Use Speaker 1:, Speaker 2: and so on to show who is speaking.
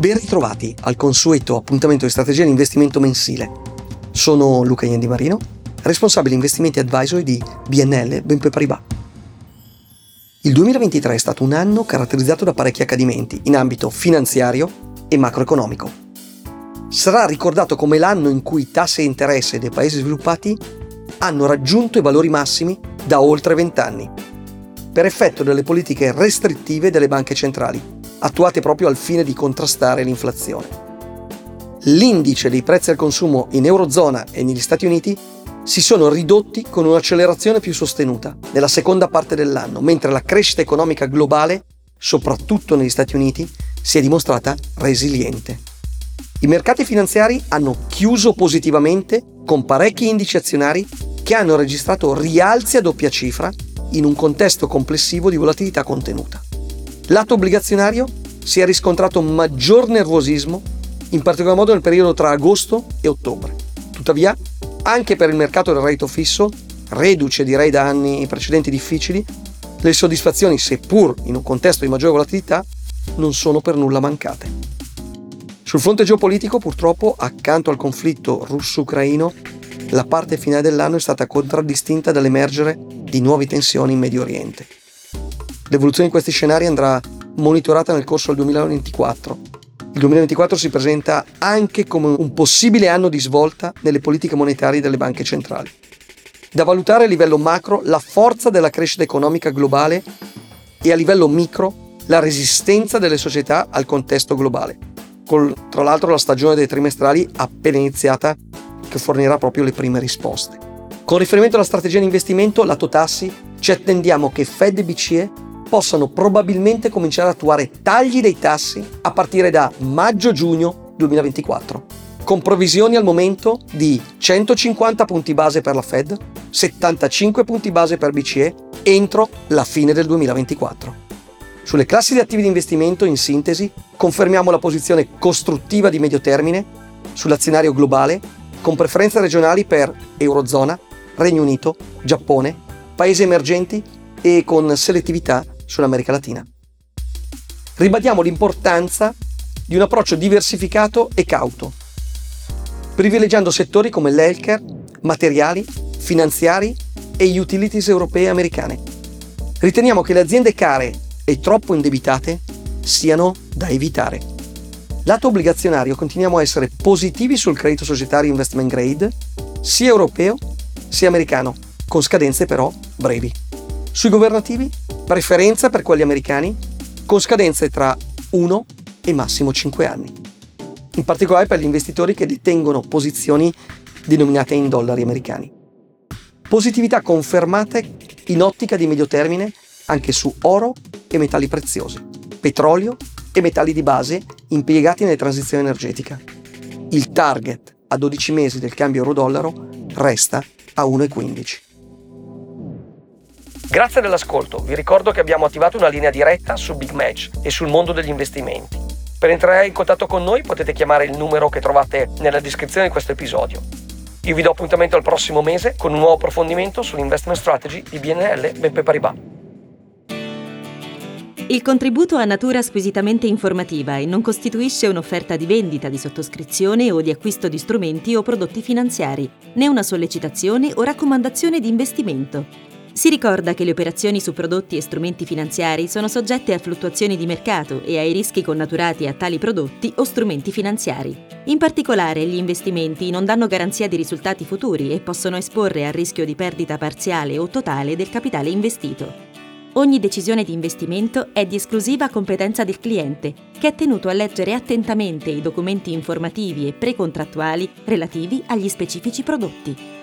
Speaker 1: Ben ritrovati al consueto appuntamento di strategia di investimento mensile. Sono Luca Iendi Marino, responsabile investimenti advisory di BNL BNP Paribas. Il 2023 è stato un anno caratterizzato da parecchi accadimenti in ambito finanziario e macroeconomico. Sarà ricordato come l'anno in cui tassi e interesse dei paesi sviluppati hanno raggiunto i valori massimi da oltre vent'anni, per effetto delle politiche restrittive delle banche centrali, attuate proprio al fine di contrastare l'inflazione. L'indice dei prezzi al consumo in Eurozona e negli Stati Uniti si sono ridotti con un'accelerazione più sostenuta nella seconda parte dell'anno, mentre la crescita economica globale, soprattutto negli Stati Uniti, si è dimostrata resiliente. I mercati finanziari hanno chiuso positivamente con parecchi indici azionari che hanno registrato rialzi a doppia cifra in un contesto complessivo di volatilità contenuta. Lato obbligazionario si è riscontrato maggior nervosismo, in particolar modo nel periodo tra agosto e ottobre. Tuttavia, anche per il mercato del reddito fisso, reduce direi da anni precedenti difficili, le soddisfazioni, seppur in un contesto di maggiore volatilità, non sono per nulla mancate. Sul fronte geopolitico, purtroppo, accanto al conflitto russo-ucraino, la parte finale dell'anno è stata contraddistinta dall'emergere di nuove tensioni in Medio Oriente. L'evoluzione di questi scenari andrà monitorata nel corso del 2024. Il 2024 si presenta anche come un possibile anno di svolta nelle politiche monetarie delle banche centrali. Da valutare a livello macro la forza della crescita economica globale e a livello micro la resistenza delle società al contesto globale, con tra l'altro la stagione dei trimestrali appena iniziata che fornirà proprio le prime risposte. Con riferimento alla strategia di investimento, lato tassi, ci attendiamo che Fed e BCE possano probabilmente cominciare ad attuare tagli dei tassi a partire da maggio-giugno 2024, con provvisioni al momento di 150 punti base per la Fed, 75 punti base per BCE entro la fine del 2024. Sulle classi di attivi di investimento, in sintesi, confermiamo la posizione costruttiva di medio termine sull'azionario globale, con preferenze regionali per Eurozona, Regno Unito, Giappone, paesi emergenti e con selettività sull'America Latina. Ribadiamo l'importanza di un approccio diversificato e cauto, privilegiando settori come l'healthcare, materiali, finanziari e utilities europee e americane. Riteniamo che le aziende care e troppo indebitate siano da evitare. Lato obbligazionario continuiamo a essere positivi sul credito societario investment grade, sia europeo sia americano, con scadenze però brevi. Sui governativi preferenza per quelli americani con scadenze tra 1 e massimo 5 anni, in particolare per gli investitori che detengono posizioni denominate in dollari americani. Positività confermate in ottica di medio termine anche su oro e metalli preziosi, petrolio e metalli di base impiegati nella transizione energetica. Il target a 12 mesi del cambio euro-dollaro resta a 1,15. Grazie dell'ascolto, vi ricordo che abbiamo attivato una linea diretta su Big Match e sul mondo degli investimenti. Per entrare in contatto con noi potete chiamare il numero che trovate nella descrizione di questo episodio. Io vi do appuntamento al prossimo mese con un nuovo approfondimento sull'investment strategy di BNL BNP Paribas.
Speaker 2: Il contributo ha natura squisitamente informativa e non costituisce un'offerta di vendita, di sottoscrizione o di acquisto di strumenti o prodotti finanziari, né una sollecitazione o raccomandazione di investimento. Si ricorda che le operazioni su prodotti e strumenti finanziari sono soggette a fluttuazioni di mercato e ai rischi connaturati a tali prodotti o strumenti finanziari. In particolare, gli investimenti non danno garanzia di risultati futuri e possono esporre al rischio di perdita parziale o totale del capitale investito. Ogni decisione di investimento è di esclusiva competenza del cliente, che è tenuto a leggere attentamente i documenti informativi e precontrattuali relativi agli specifici prodotti.